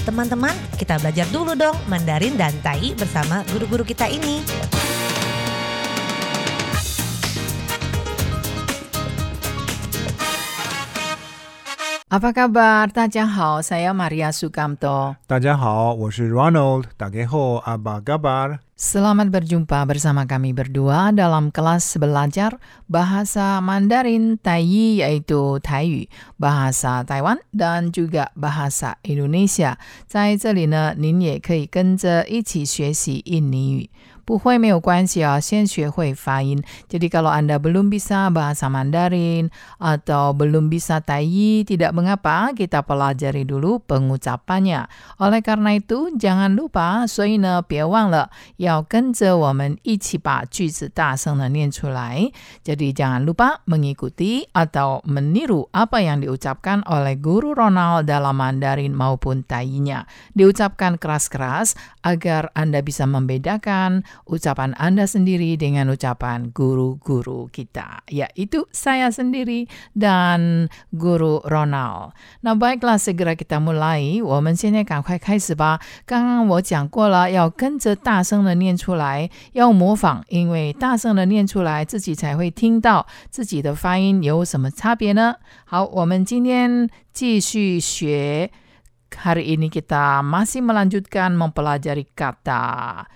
Teman-teman, kita belajar dulu dong Mandarin dan Tai bersama guru-guru kita ini. Apa kabar? 大家好，saya Maria Sukamto. 大家好，我是 Ronald。大家好，apa kabar？ Selamat berjumpa bersama kami berdua dalam kelas belajar bahasa Mandarin Taiyi yaitu Taiyu, bahasa Taiwan dan juga bahasa Indonesia. 在这里呢，您也可以跟着一起学习印尼语。 不会没有关系啊，先学会发音。Jadi kalau Anda belum bisa bahasa Mandarin atau belum bisa Taiyi, tidak mengapa, kita pelajari dulu pengucapannya. Oleh karena itu, jangan lupa，所以呢，别忘了要跟着我们一起把句子大声的念出来。Jadi jangan lupa mengikuti atau meniru apa yang diucapkan oleh guru Ronald dalam Mandarin maupun Taiyinya. Diucapkan keras-keras agar Anda bisa membedakan ucapan Anda sendiri dengan ucapan guru-guru kita, yaitu saya sendiri dan guru Ronald. 那 baiklah segera kita mulai，我们现在赶快开始吧。刚刚我讲过了，要跟着大声的念出来，要模仿，因为大声的念出来，自己才会听到自己的发音有什么差别呢？好，我们今天继续学。Hari ini kita masih melanjutkan mempelajari kata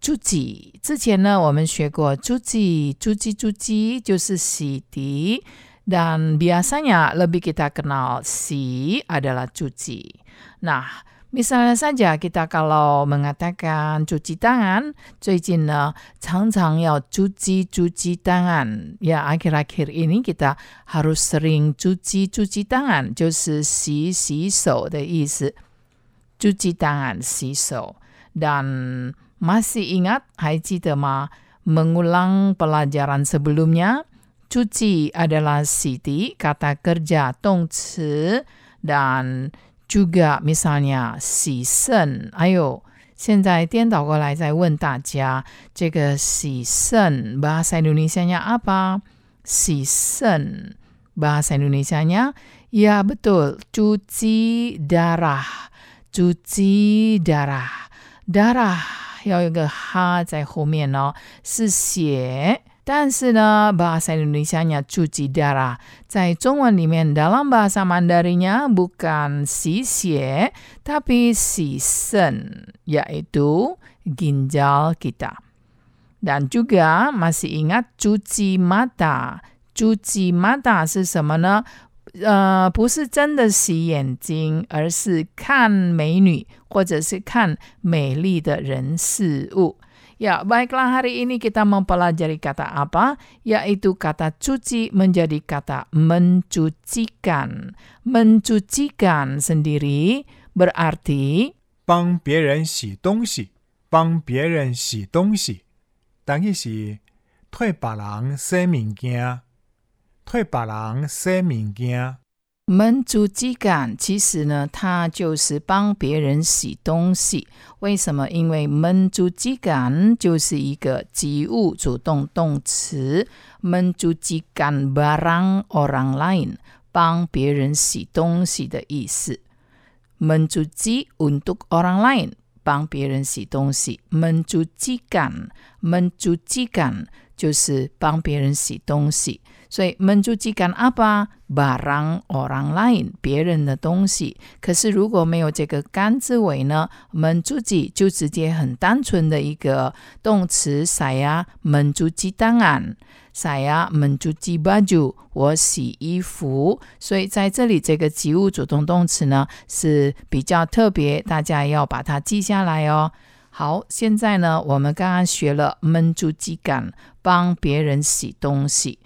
猪几之前呢，我们学过猪几，猪几，猪几就是洗涤。Dan biasanya lebih kita kenal si adalah cuci. Nah, misalnya saja kita kalau mengatakan cuci tangan, 最近呢常常要 cuci cuci tangan. Ya, akhir-akhir ini kita harus sering cuci cuci tangan, 就是洗洗手的意思。cuci tangan 洗手 dan masih ingat, 还记得吗？Mengulang pelajaran sebelumnya, cuci adalah siti, kata kerja 动词 dan juga misalnya 洗肾。哎呦，现在颠倒过来再问大家，这个洗肾 bahasa Indonesia-nya apa? 洗肾 bahasa Indonesia-nya ya betul, cuci darah, cuci darah, darah。 要有一个哈在后面哦，是血。但是呢，bahasa Indonesia-nya cuci darah，在中文里面 dalam bahasa Mandarinnya bukan 洗血，tapi 洗肾，yaitu ginjal kita. Dan juga masih ingat cuci mata. Cuci mata 是什么呢？ 呃，不是真的洗眼睛，而是看美女或者是看美丽的人事物。Ya, baiklah hari ini kita mempelajari kata apa? Yaitu kata cuci menjadi kata mencucikan. Mencucikan sendiri berarti 帮别人洗东西，帮别人洗东西，等于是替别人洗物件。 替别人洗物件。门主机感其实呢，它就是帮别人洗东西。为什么？因为门主机感就是一个及物主动动词，mencucikan barang orang lain 帮别人洗东西的意思。mencuci untuk orang lain 帮别人洗东西，mencucikan mencucikan 就是帮别人洗东西。所以 mencucikan apa barang orang lain 别人的东西。可是如果没有这个干字尾呢，mencuci 就直接很单纯的一个动词 saya mencuci tangan。saya mencuci baju，我洗衣服。所以在这里，这个及物主动动词呢是比较特别，大家要把它记下来哦。好，现在呢，我们刚刚学了 mencuci 干帮别人洗东西。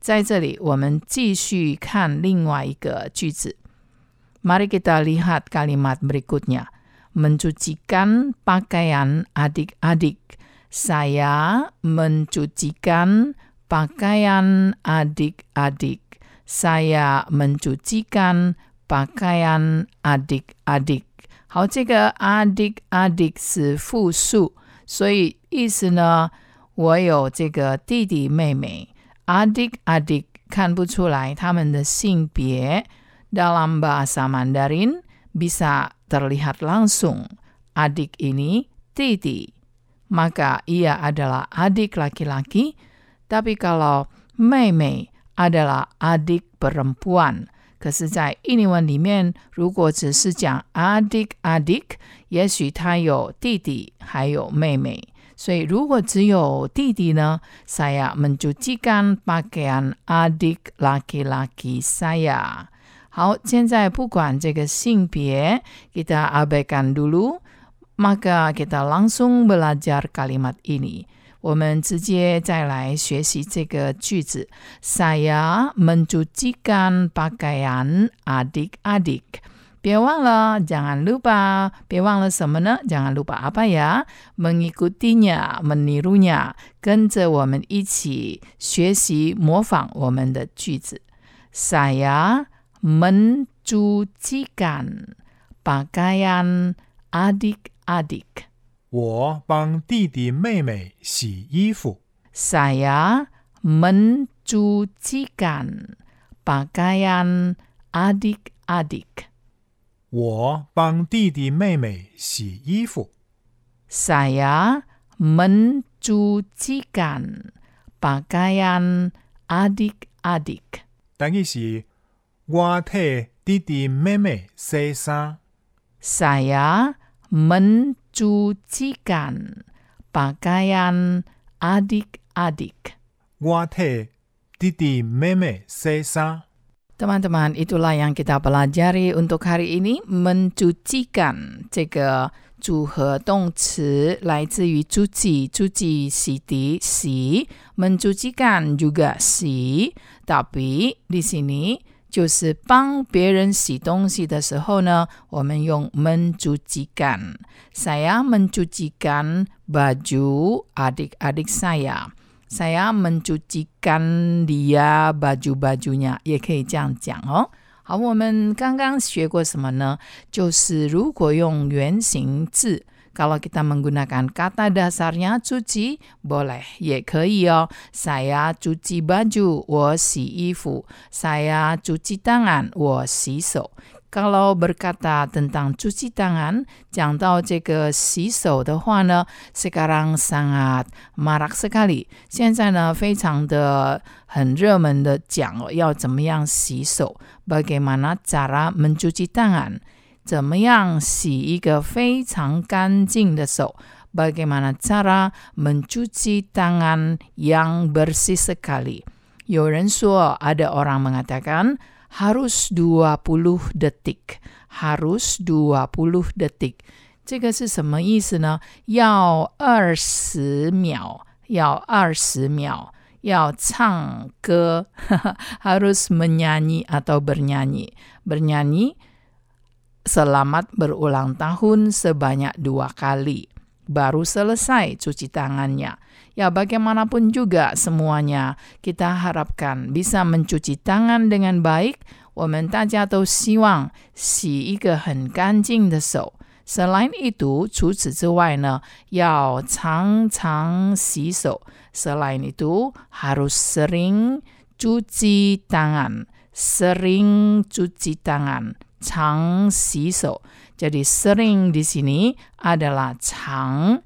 在这里，我们继续看另外一个句子。Mari kita lihat kalimat berikutnya. Mencucikan pakaian adik-adik. Saya mencucikan pakaian adik-adik. Saya mencucikan pakaian adik-adik. 好，这个 adik-adik 是复数，所以意思呢，我有这个弟弟妹妹。 adik-adik 看不出来他们的性别。Dalam bahasa Mandarin bisa terlihat langsung adik ini Titi, maka ia adalah adik laki-laki. Tapi kalau Mei Mei adalah adik perempuan，可是，在印尼文里面，如果只是讲 adik adik，也许他有弟弟，还有妹妹。 所以，如果只有弟弟呢，saya mencucikan pakaian adik laki-laki saya。好，现在不管这个性别，kita abaikan dulu。maka kita langsung belajar kalimat ini。我们直接再来学习这个句子。Saya mencucikan pakaian adik-adik。 别忘了，jangan lupa，别忘了什么呢？jangan lupa apa ya? Mengikutinya, menirunya，跟着我们一起学习模仿我们的句子。Saya mencucikan pakaian adik-adik。我帮弟弟妹妹洗衣服。 Saya mencucikan pakaian adik-adik. 我帮弟弟妹妹洗衣服。Saya mencucikan pakaian adik-adik. 但伊是我替弟弟妹妹洗衫。Saya mencucikan pakaian adik-adik. 我替弟弟妹妹洗衫。Teman-teman, itulah yang kita pelajari untuk hari ini. Mencucikan 这个组合动词来自于 cuci, cuci 洗涤洗，mencucikan juga 洗，tapi di sini 就是帮别人洗东西的时候呢，我们用 mencucikan. Saya mencucikan baju adik-adik saya. Saya mencucikan dia baju-bajunya，也可以这样讲哦。好，我们刚刚学过什么呢？就是如果用原形字，kalau kita menggunakan kata dasarnya cuci boleh，也可以哦。Saya cuci baju，我洗衣服。Saya cuci tangan，我洗手。 kalau berkata tentang cuci tangan，讲到这个洗手的话呢，sekarang sangat marak sekali。现在呢，非常的很热门的讲哦，要怎么样洗手？Bagaimana cara mencuci tangan？怎么样洗一个非常干净的手？Bagaimana cara mencuci tangan yang bersih sekali？有人说，ada orang mengatakan。 harus 20 detik, harus 20 detik. 这个是什么意思呢？要二十秒，要二十秒，要唱歌，harus menyanyi atau bernyanyi. Bernyanyi selamat berulang tahun sebanyak dua kali. Baru selesai cuci tangannya. Ya bagaimanapun juga semuanya kita harapkan bisa mencuci tangan dengan baik. 我们大家都希望洗一个很干净的手。Selain itu，除此之外呢，要常常洗手。Selain itu harus sering cuci tangan, sering cuci tangan, 常洗手。Jadi sering di sini adalah 常。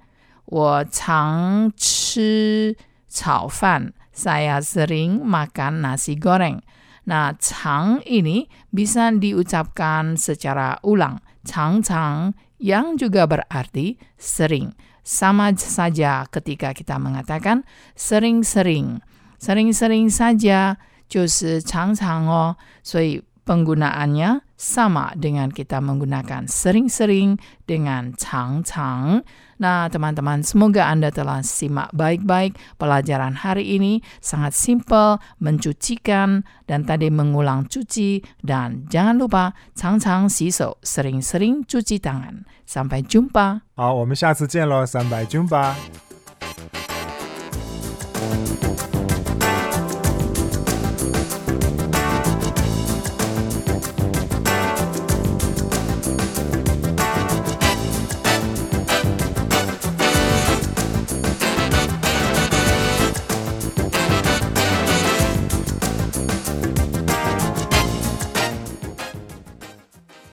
我常吃炒饭。Saya sering makan nasi goreng. Nah, 常 ini bisa diucapkan secara ulang. 常常 yang juga berarti sering. Sama saja ketika kita mengatakan sering-sering. Sering-sering saja 就是常常哦。所以 penggunaannya sama dengan kita menggunakan sering-sering dengan 常常。Nah, teman-teman, semoga Anda telah simak baik-baik pelajaran hari ini. Sangat simpel, mencucikan, dan tadi mengulang cuci. Dan jangan lupa, 常常洗手, sering-sering cuci tangan. Sampai jumpa. 好，我们下次见喽，三百军吧。